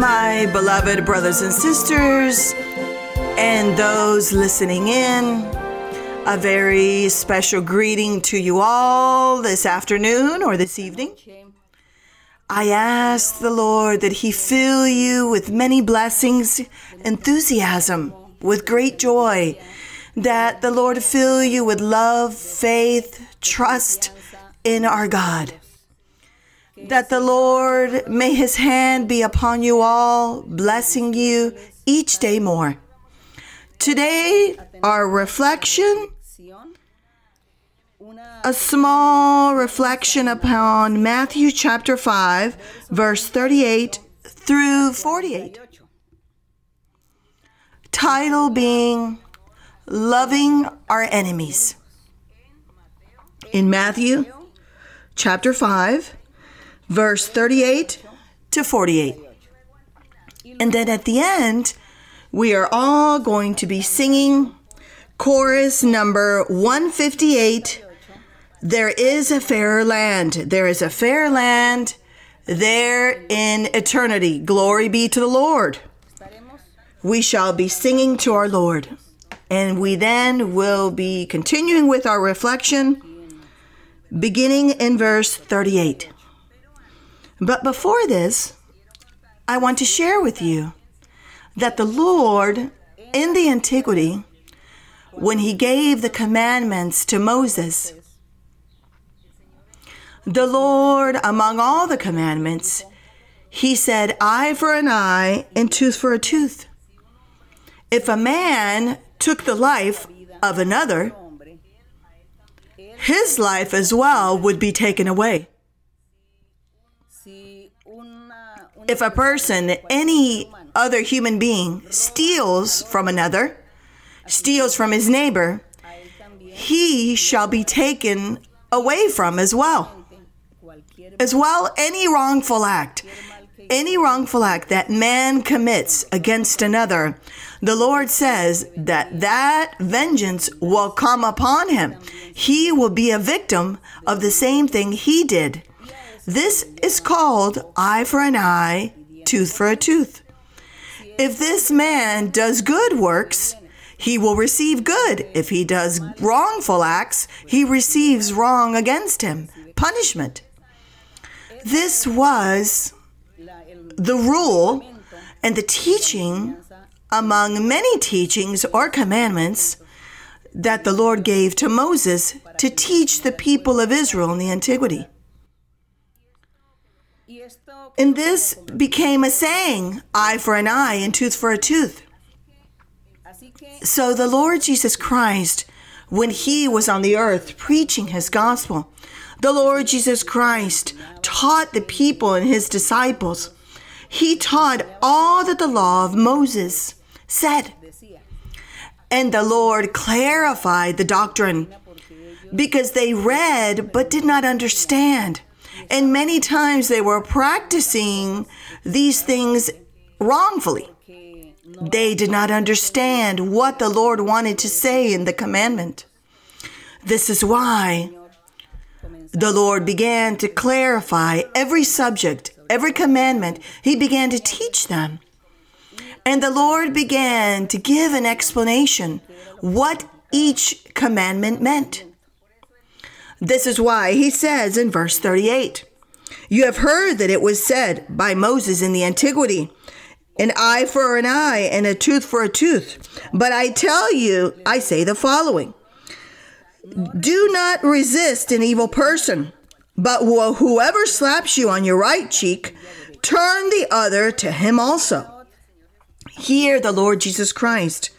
my beloved brothers and sisters, and those listening in. A very special greeting to you all this afternoon or this evening. I ask the Lord that He fill you with many blessings, enthusiasm, with great joy, that the Lord fill you with love, faith, trust in our God that the Lord may his hand be upon you all, blessing you each day more. Today, our reflection, a small reflection upon Matthew chapter 5, verse 38 through 48. Title being Loving Our Enemies. In Matthew chapter 5, verse 38 to 48. And then at the end, we are all going to be singing chorus number 158 There is a fair land. There is a fair land there in eternity. Glory be to the Lord. We shall be singing to our Lord. And we then will be continuing with our reflection, beginning in verse 38. But before this, I want to share with you that the Lord in the antiquity, when he gave the commandments to Moses, the Lord, among all the commandments, he said, eye for an eye and tooth for a tooth. If a man took the life of another, his life as well would be taken away. If a person, any other human being, steals from another, steals from his neighbor, he shall be taken away from as well. As well, any wrongful act, any wrongful act that man commits against another, the Lord says that that vengeance will come upon him. He will be a victim of the same thing he did. This is called eye for an eye, tooth for a tooth. If this man does good works, he will receive good. If he does wrongful acts, he receives wrong against him, punishment. This was the rule and the teaching among many teachings or commandments that the Lord gave to Moses to teach the people of Israel in the antiquity. And this became a saying eye for an eye and tooth for a tooth. So the Lord Jesus Christ, when he was on the earth preaching his gospel, the Lord Jesus Christ taught the people and his disciples. He taught all that the law of Moses said. And the Lord clarified the doctrine because they read but did not understand. And many times they were practicing these things wrongfully. They did not understand what the Lord wanted to say in the commandment. This is why the Lord began to clarify every subject, every commandment. He began to teach them. And the Lord began to give an explanation what each commandment meant. This is why he says in verse 38 You have heard that it was said by Moses in the antiquity, an eye for an eye and a tooth for a tooth. But I tell you, I say the following Do not resist an evil person, but whoever slaps you on your right cheek, turn the other to him also. Hear the Lord Jesus Christ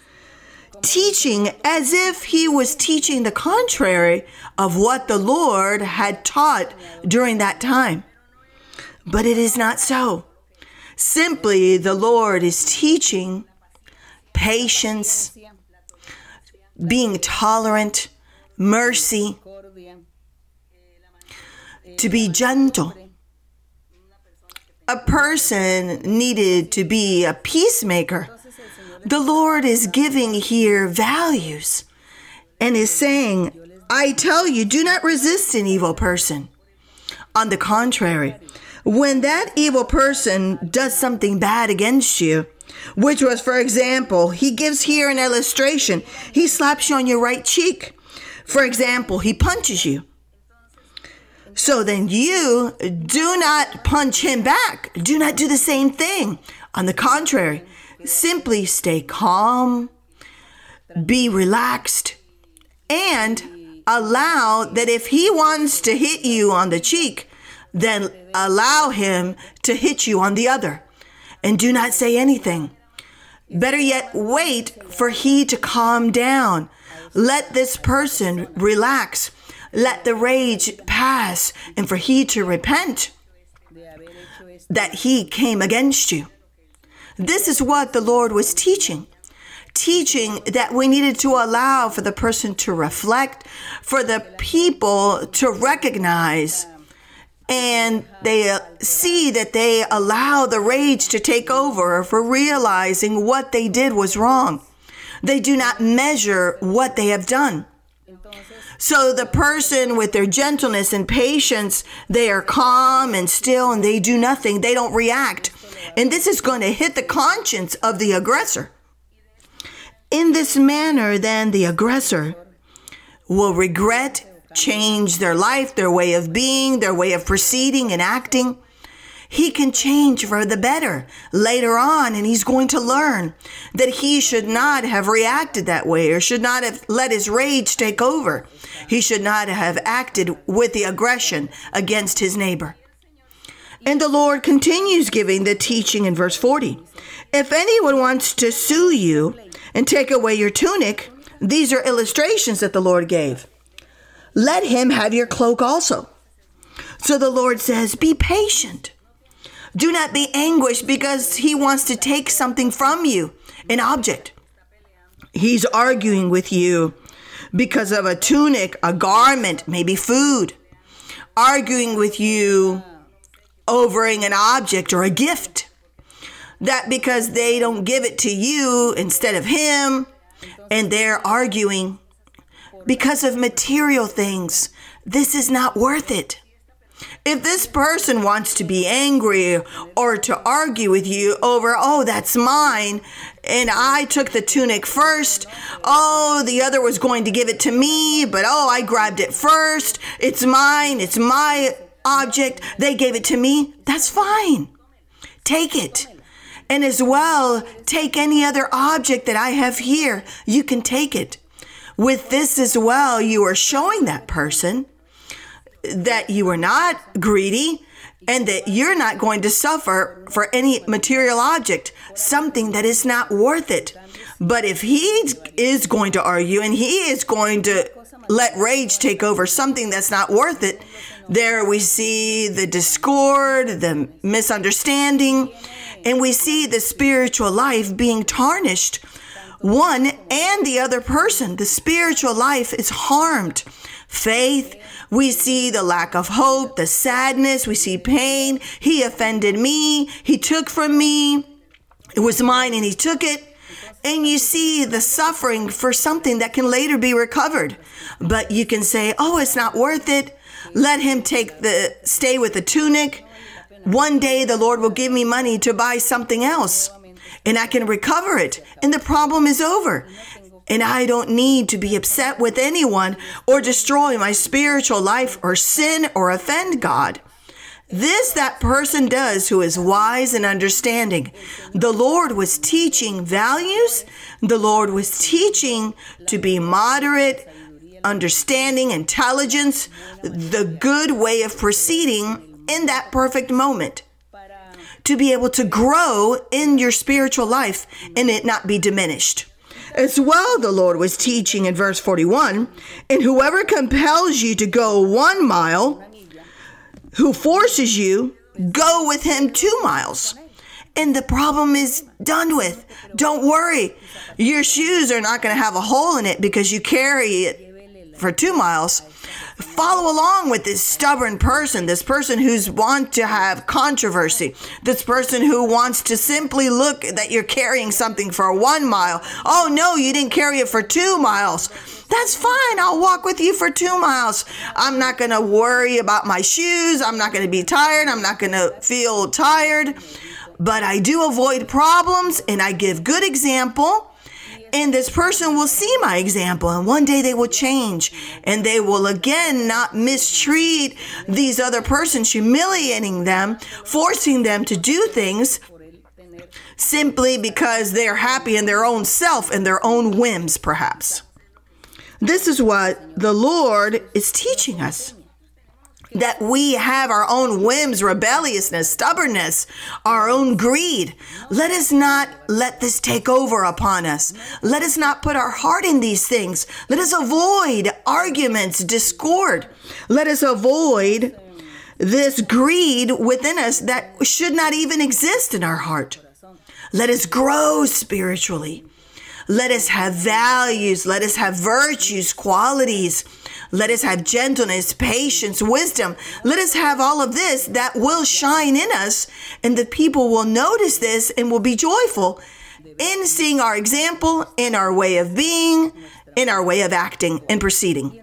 teaching as if he was teaching the contrary of what the Lord had taught during that time. But it is not so. Simply, the Lord is teaching patience, being tolerant, mercy, to be gentle. A person needed to be a peacemaker the Lord is giving here values and is saying, I tell you, do not resist an evil person. On the contrary, when that evil person does something bad against you, which was, for example, he gives here an illustration. He slaps you on your right cheek. For example, he punches you. So then you do not punch him back. Do not do the same thing. On the contrary, simply stay calm, be relaxed, and allow that if he wants to hit you on the cheek, then allow him to hit you on the other. And do not say anything. Better yet, wait for he to calm down. Let this person relax. Let the rage pass and for he to repent that he came against you. This is what the Lord was teaching. Teaching that we needed to allow for the person to reflect, for the people to recognize and they uh, see that they allow the rage to take over for realizing what they did was wrong. They do not measure what they have done. So the person with their gentleness and patience, they are calm and still and they do nothing. They don't react. And this is going to hit the conscience of the aggressor. In this manner, then the aggressor will regret change their life, their way of being, their way of proceeding and acting. He can change for the better later on, and he's going to learn that he should not have reacted that way or should not have let his rage take over. He should not have acted with the aggression against his neighbor. And the Lord continues giving the teaching in verse 40. If anyone wants to sue you and take away your tunic, these are illustrations that the Lord gave let him have your cloak also. So the Lord says, Be patient. Do not be anguished because he wants to take something from you, an object. He's arguing with you because of a tunic, a garment, maybe food, arguing with you overing an object or a gift. That because they don't give it to you instead of him, and they're arguing because of material things. This is not worth it. If this person wants to be angry or to argue with you over, oh, that's mine, and I took the tunic first, oh, the other was going to give it to me, but oh, I grabbed it first, it's mine, it's my object, they gave it to me, that's fine. Take it. And as well, take any other object that I have here. You can take it. With this as well, you are showing that person that you are not greedy and that you're not going to suffer for any material object, something that is not worth it. But if he is going to argue and he is going to let rage take over something that's not worth it, there we see the discord, the misunderstanding, and we see the spiritual life being tarnished one and the other person. The spiritual life is harmed. Faith, we see the lack of hope, the sadness, we see pain. He offended me, he took from me. It was mine and he took it. And you see the suffering for something that can later be recovered. But you can say, oh, it's not worth it. Let him take the, stay with the tunic. One day the Lord will give me money to buy something else and I can recover it, and the problem is over. And I don't need to be upset with anyone or destroy my spiritual life or sin or offend God. This that person does who is wise and understanding. The Lord was teaching values. The Lord was teaching to be moderate, understanding, intelligence, the good way of proceeding in that perfect moment to be able to grow in your spiritual life and it not be diminished. As well, the Lord was teaching in verse 41 and whoever compels you to go one mile, who forces you, go with him two miles. And the problem is done with. Don't worry. Your shoes are not going to have a hole in it because you carry it for two miles. follow along with this stubborn person, this person who's want to have controversy, this person who wants to simply look that you're carrying something for one mile. Oh no, you didn't carry it for two miles. That's fine. I'll walk with you for two miles. I'm not going to worry about my shoes. I'm not going to be tired. I'm not going to feel tired. But I do avoid problems and I give good example and this person will see my example and one day they will change and they will again not mistreat these other persons humiliating them forcing them to do things simply because they're happy in their own self and their own whims perhaps. This is what the lord is teaching us that we have our own whims, rebelliousness, stubbornness, our own greed. Let us not let this take over upon us. Let us not put our heart in these things. Let us avoid arguments, discord. Let us avoid this greed within us that should not even exist in our heart. Let us grow spiritually. Let us have values. Let us have virtues, qualities let us have gentleness, patience, wisdom. Let us have all of this that will shine in us, and the people will notice this and will be joyful in seeing our example, in our way of being, in our way of acting and proceeding.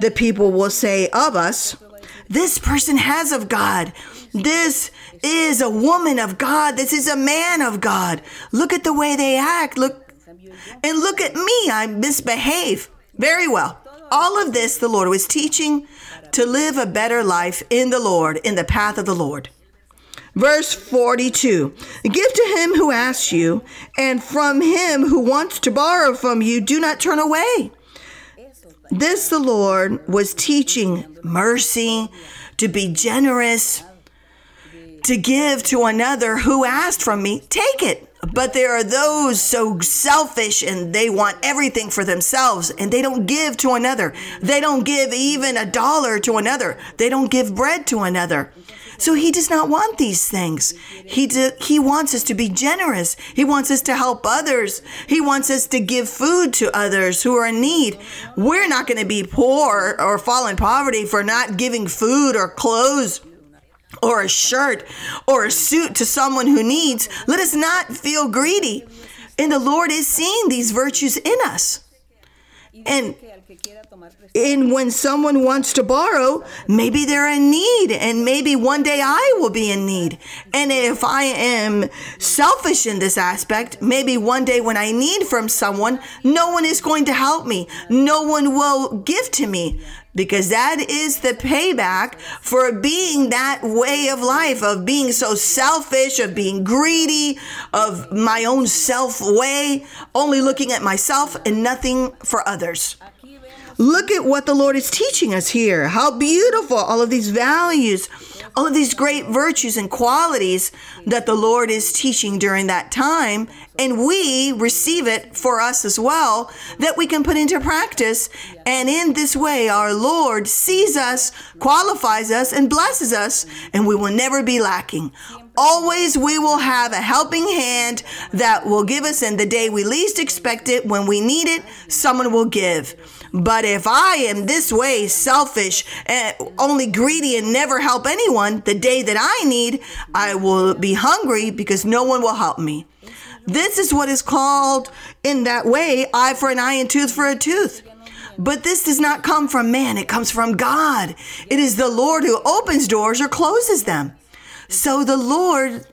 The people will say of us, This person has of God. This is a woman of God. This is a man of God. Look at the way they act. Look and look at me. I misbehave. Very well. All of this the Lord was teaching to live a better life in the Lord, in the path of the Lord. Verse 42 Give to him who asks you, and from him who wants to borrow from you, do not turn away. This the Lord was teaching mercy, to be generous, to give to another who asked from me. Take it. But there are those so selfish and they want everything for themselves and they don't give to another. They don't give even a dollar to another. They don't give bread to another. So he does not want these things. He do, he wants us to be generous. He wants us to help others. He wants us to give food to others who are in need. We're not going to be poor or fall in poverty for not giving food or clothes or a shirt or a suit to someone who needs, let us not feel greedy. And the Lord is seeing these virtues in us. And and when someone wants to borrow, maybe they're in need, and maybe one day I will be in need. And if I am selfish in this aspect, maybe one day when I need from someone, no one is going to help me, no one will give to me because that is the payback for being that way of life, of being so selfish, of being greedy, of my own self way, only looking at myself and nothing for others. Look at what the Lord is teaching us here. How beautiful all of these values all of these great virtues and qualities that the Lord is teaching during that time, and we receive it for us as well, that we can put into practice. And in this way, our Lord sees us, qualifies us, and blesses us, and we will never be lacking. Always we will have a helping hand that will give us in the day we least expect it. When we need it, someone will give. But if I am this way, selfish, and only greedy and never help anyone, the day that I need, I will be hungry because no one will help me. This is what is called in that way eye for an eye and tooth for a tooth. But this does not come from man, it comes from God. It is the Lord who opens doors or closes them. So the Lord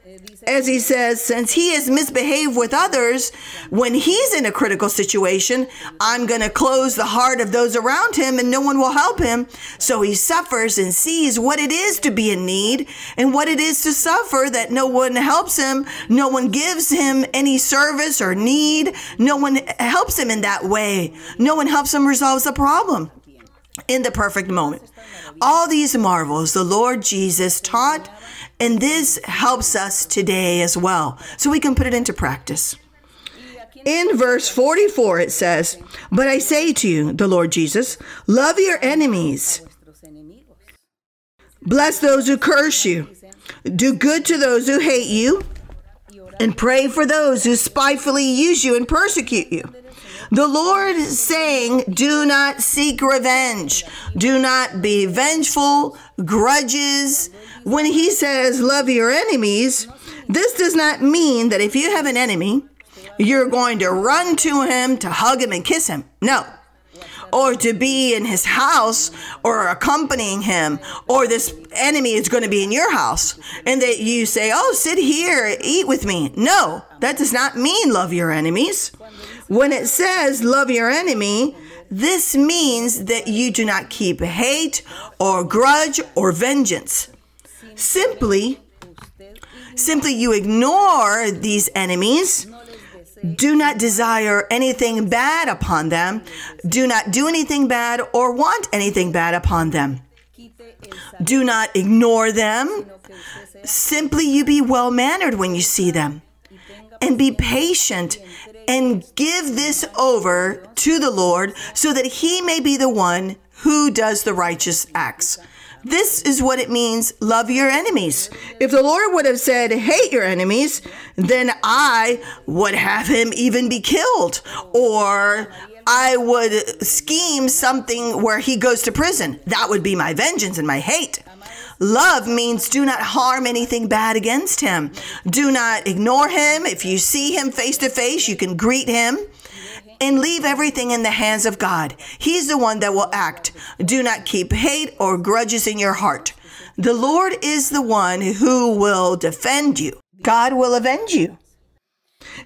as he says, since he has misbehaved with others, when he's in a critical situation, I'm going to close the heart of those around him and no one will help him. So he suffers and sees what it is to be in need and what it is to suffer that no one helps him. No one gives him any service or need. No one helps him in that way. No one helps him resolve the problem in the perfect moment. All these marvels the Lord Jesus taught and this helps us today as well, so we can put it into practice. In verse 44, it says, But I say to you, the Lord Jesus, love your enemies, bless those who curse you, do good to those who hate you, and pray for those who spitefully use you and persecute you The Lord is saying, do not seek revenge. Do not be vengeful, grudges. When he says, love your enemies, this does not mean that if you have an enemy, you're going to run to him to hug him and kiss him. No. Or to be in his house or accompanying him, or this enemy is going to be in your house, and that you say, Oh, sit here, eat with me. No, that does not mean love your enemies. When it says love your enemy, this means that you do not keep hate or grudge or vengeance. Simply, simply you ignore these enemies do not desire anything bad upon them. Do not do anything bad or want anything bad upon them. Do not ignore them. Simply you be well mannered when you see them. And be patient and give this over to the Lord so that He may be the one who does the righteous acts. This is what it means love your enemies. If the Lord would have said, hate your enemies, then I would have him even be killed, or I would scheme something where he goes to prison. That would be my vengeance and my hate. Love means do not harm anything bad against him. Do not ignore him. If you see him face to face, you can greet him and leave everything in the hands of God. He's the one that will act. Do not keep hate or grudges in your heart. The Lord is the one who will defend you. God will avenge you.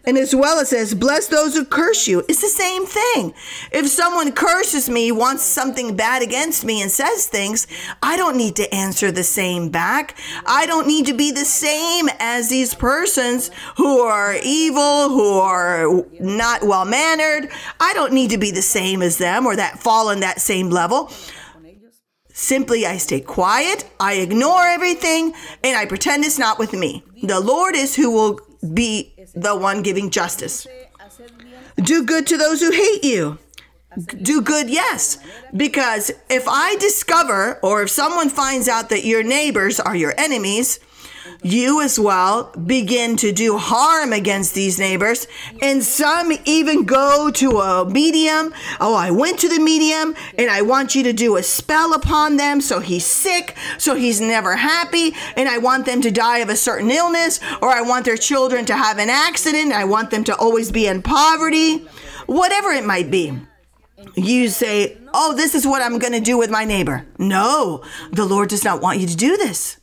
And as well as says, bless those who curse you. It's the same thing. If someone curses me, wants something bad against me, and says things, I don't need to answer the same back. I don't need to be the same as these persons who are evil, who are not well mannered. I don't need to be the same as them or that fall on that same level. Simply, I stay quiet, I ignore everything, and I pretend it's not with me. The Lord is who will be the one giving justice. Do good to those who hate you. Do good, yes. Because if I discover or if someone finds out that your neighbors are your enemies, you as well begin to do harm against these neighbors. And some even go to a medium. Oh, I went to the medium and I want you to do a spell upon them so he's sick, so he's never happy, and I want them to die of a certain illness, or I want their children to have an accident, I want them to always be in poverty, whatever it might be you say, Oh, this is what I'm going to do with my neighbor. No, the Lord does not want you to do this.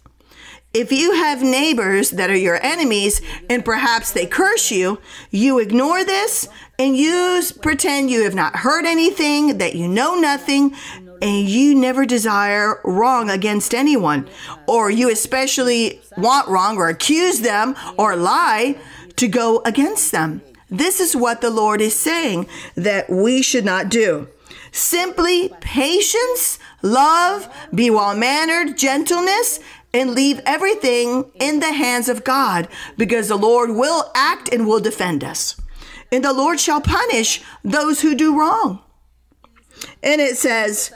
If you have neighbors that are your enemies and perhaps they curse you, you ignore this and you pretend you have not heard anything, that you know nothing, and you never desire wrong against anyone, or you especially want wrong or accuse them or lie to go against them. This is what the Lord is saying that we should not do. Simply patience, love, be well mannered, gentleness, and leave everything in the hands of God because the Lord will act and will defend us. And the Lord shall punish those who do wrong. And it says,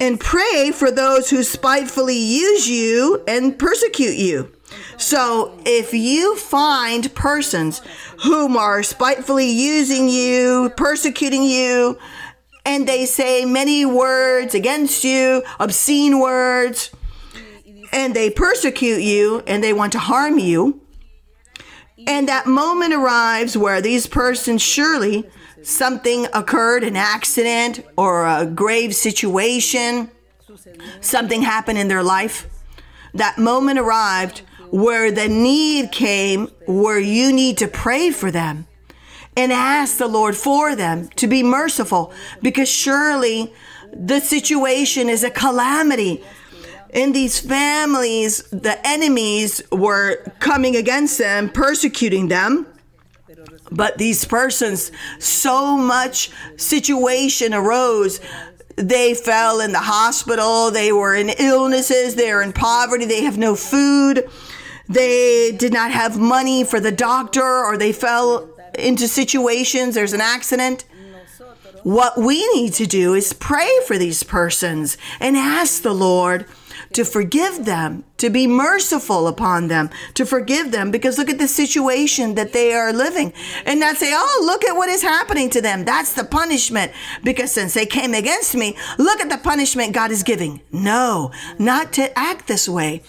and pray for those who spitefully use you and persecute you. So if you find persons whom are spitefully using you, persecuting you, and they say many words against you, obscene words, and they persecute you and they want to harm you. And that moment arrives where these persons surely something occurred, an accident or a grave situation, something happened in their life. That moment arrived where the need came, where you need to pray for them and ask the Lord for them to be merciful because surely the situation is a calamity in these families, the enemies were coming against them, persecuting them. But these persons, so much situation arose. They fell in the hospital. They were in illnesses. They are in poverty. They have no food. They did not have money for the doctor, or they fell into situations. There's an accident What we need to do is pray for these persons and ask the Lord to forgive them, to be merciful upon them, to forgive them, because look at the situation that they are living and not say, oh, look at what is happening to them. That's the punishment. Because since they came against me, look at the punishment God is giving. No, not to act this way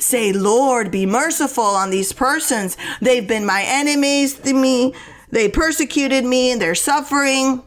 say, Lord, be merciful on these persons. They've been my enemies to me. They persecuted me and they're suffering.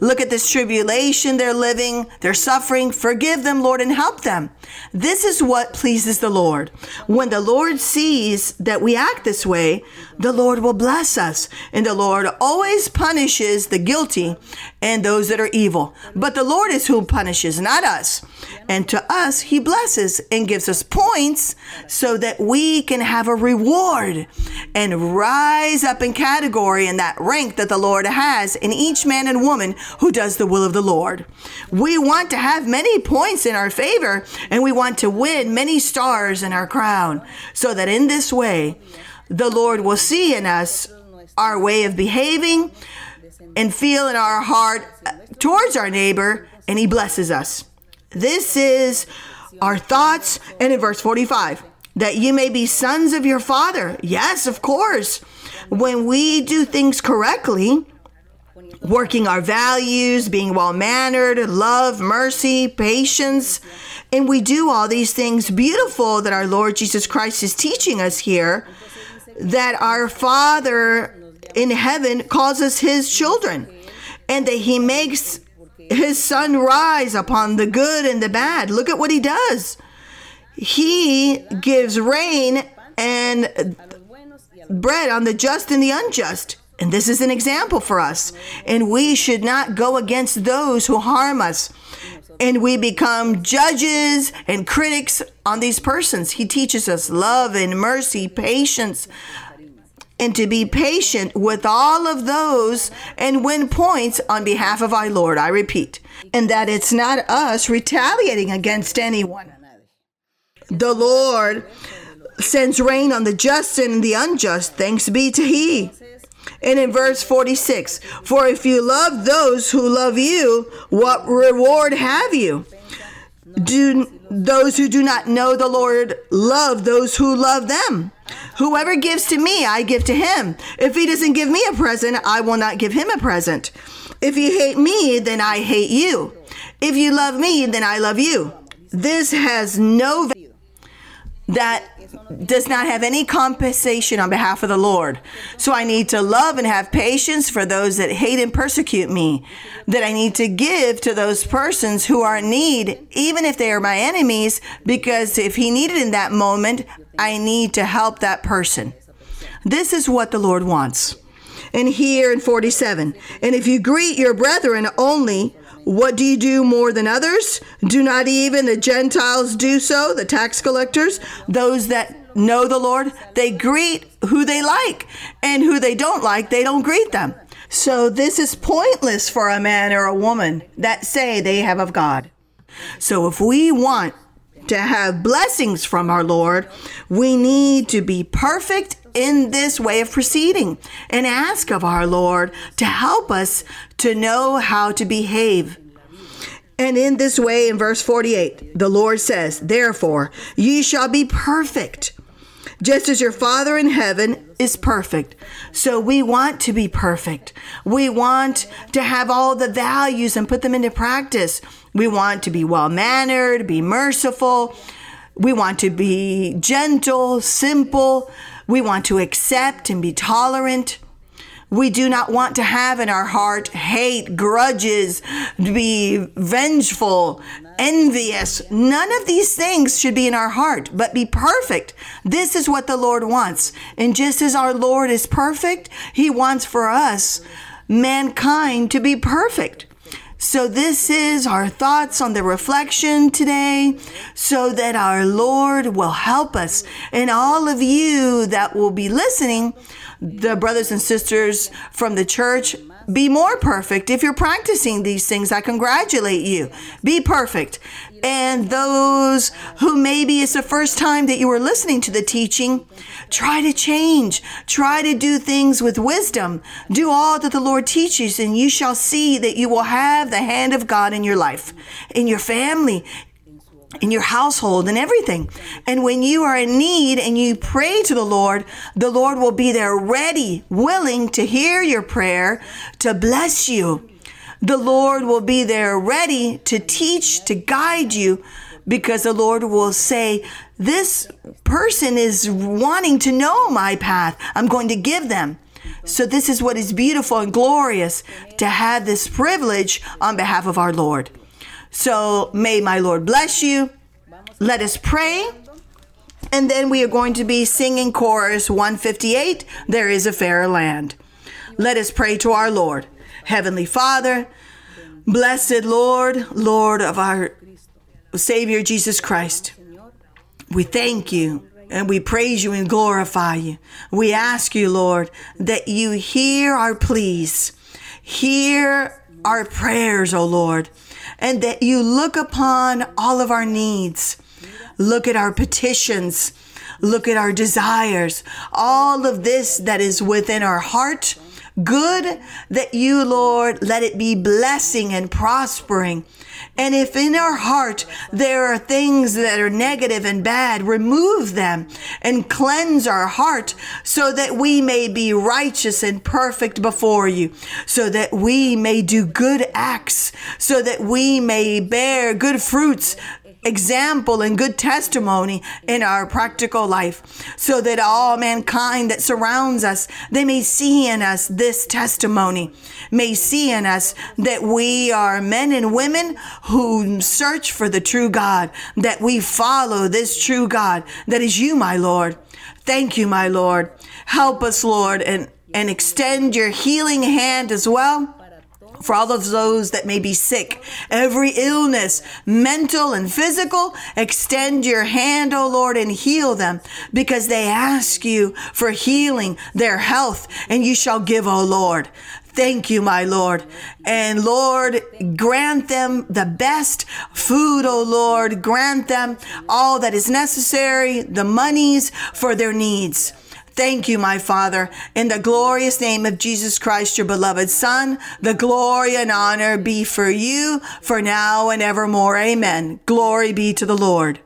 Look at this tribulation they're living, they're suffering. Forgive them, Lord, and help them. This is what pleases the Lord. When the Lord sees that we act this way, the Lord will bless us. And the Lord always punishes the guilty and those that are evil. But the Lord is who punishes, not us. And to us, He blesses and gives us points so that we can have a reward and rise up in category in that rank that the Lord has in each man and woman who does the will of the Lord. We want to have many points in our favor and we want to win many stars in our crown so that in this way, the Lord will see in us our way of behaving and feel in our heart towards our neighbor, and he blesses us. This is our thoughts. And in verse 45, that you may be sons of your father. Yes, of course. When we do things correctly, working our values, being well mannered, love, mercy, patience, and we do all these things beautiful that our Lord Jesus Christ is teaching us here, that our Father in heaven calls us his children, and that he makes his sun rise upon the good and the bad. Look at what he does. He gives rain and bread on the just and the unjust. And this is an example for us. And we should not go against those who harm us. And we become judges and critics on these persons. He teaches us love and mercy, patience, and to be patient with all of those and win points on behalf of our Lord. I repeat, and that it's not us retaliating against anyone. The Lord sends rain on the just and the unjust. Thanks be to He. And in verse 46, for if you love those who love you, what reward have you? Do those who do not know the Lord love those who love them? Whoever gives to me, I give to him. If he doesn't give me a present, I will not give him a present. If you hate me, then I hate you. If you love me, then I love you. This has no value. That does not have any compensation on behalf of the Lord. So I need to love and have patience for those that hate and persecute me. That I need to give to those persons who are in need, even if they are my enemies, because if he needed in that moment, I need to help that person. This is what the Lord wants. And here in 47, and if you greet your brethren only, what do you do more than others? Do not even the Gentiles do so, the tax collectors, those that know the Lord? They greet who they like, and who they don't like, they don't greet them. So this is pointless for a man or a woman that say they have of God. So if we want to have blessings from our Lord, we need to be perfect in this way of proceeding and ask of our Lord to help us to know how to behave. And in this way, in verse 48, the Lord says, Therefore, ye shall be perfect, just as your Father in heaven is perfect. So we want to be perfect. We want to have all the values and put them into practice. We want to be well mannered, be merciful. We want to be gentle, simple. We want to accept and be tolerant. We do not want to have in our heart hate, grudges, be vengeful, envious. None of these things should be in our heart, but be perfect. This is what the Lord wants. And just as our Lord is perfect, He wants for us, mankind, to be perfect. So, this is our thoughts on the reflection today, so that our Lord will help us. And all of you that will be listening, the brothers and sisters from the church, be more perfect. If you're practicing these things, I congratulate you. Be perfect. And those who maybe it's the first time that you were listening to the teaching, try to change. Try to do things with wisdom. Do all that the Lord teaches, and you shall see that you will have the hand of God in your life, in your family, in your household and everything. And when you are in need and you pray to the Lord, the Lord will be there ready, willing to hear your prayer, to bless you. The Lord will be there ready to teach, to guide you, because the Lord will say, This person is wanting to know my path. I'm going to give them. So, this is what is beautiful and glorious to have this privilege on behalf of our Lord. So may my Lord bless you. Let us pray. And then we are going to be singing chorus 158 There is a Fairer Land. Let us pray to our Lord. Heavenly Father, blessed Lord, Lord of our Savior Jesus Christ, we thank you and we praise you and glorify you. We ask you, Lord, that you hear our pleas, hear our prayers, O Lord and that you look upon all of our needs. Look at our petitions. Look at our desires. All of this that is within our heart. Good that you, Lord, let it be blessing and prospering and if in our heart there are things that are negative and bad, remove them and cleanse our heart so that we may be righteous and perfect before you, so that we may do good acts, so that we may bear good fruits example and good testimony in our practical life so that all mankind that surrounds us they may see in us this testimony may see in us that we are men and women who search for the true God that we follow this true God that is you my lord. Thank you my lord. Help us lord and and extend your healing hand as well for all of those that may be sick, every illness, mental and physical, extend your hand, O Lord, and heal them because they ask you for healing, their health, and you shall give, O Lord. Thank you, my Lord. And Lord, grant them the best food, O Lord. Grant them all that is necessary, the monies for their needs. Thank you, my Father, in the glorious name of Jesus Christ, your beloved Son. The glory and honor be for you, for now and evermore. Amen. Glory be to the Lord.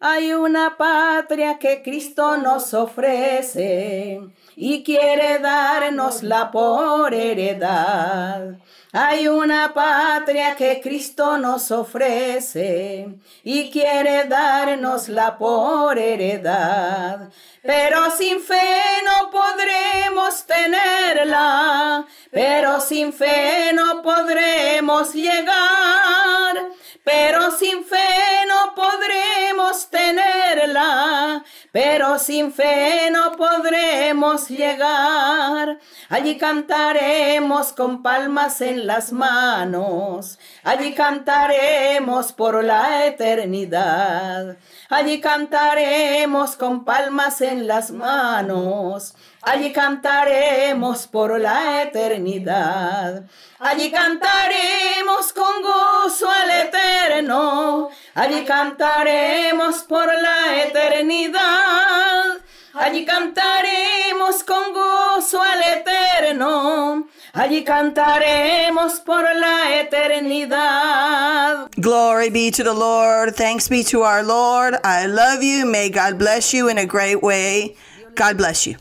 Hay una patria que Cristo nos ofrece y quiere darnosla por heredad. Hay una patria que Cristo nos ofrece y quiere darnosla por heredad. Pero sin fe no podremos tenerla, pero sin fe no podremos llegar. Pero sin fe no podremos tenerla, pero sin fe no podremos llegar. Allí cantaremos con palmas en las manos, allí cantaremos por la eternidad. Allí cantaremos con palmas en las manos, allí cantaremos por la eternidad. Allí cantaremos con gozo al eterno, allí cantaremos por la eternidad. Allí cantaremos con gozo al eterno. Allí cantaremos por la eternidad. Glory be to the Lord. Thanks be to our Lord. I love you. May God bless you in a great way. God bless you.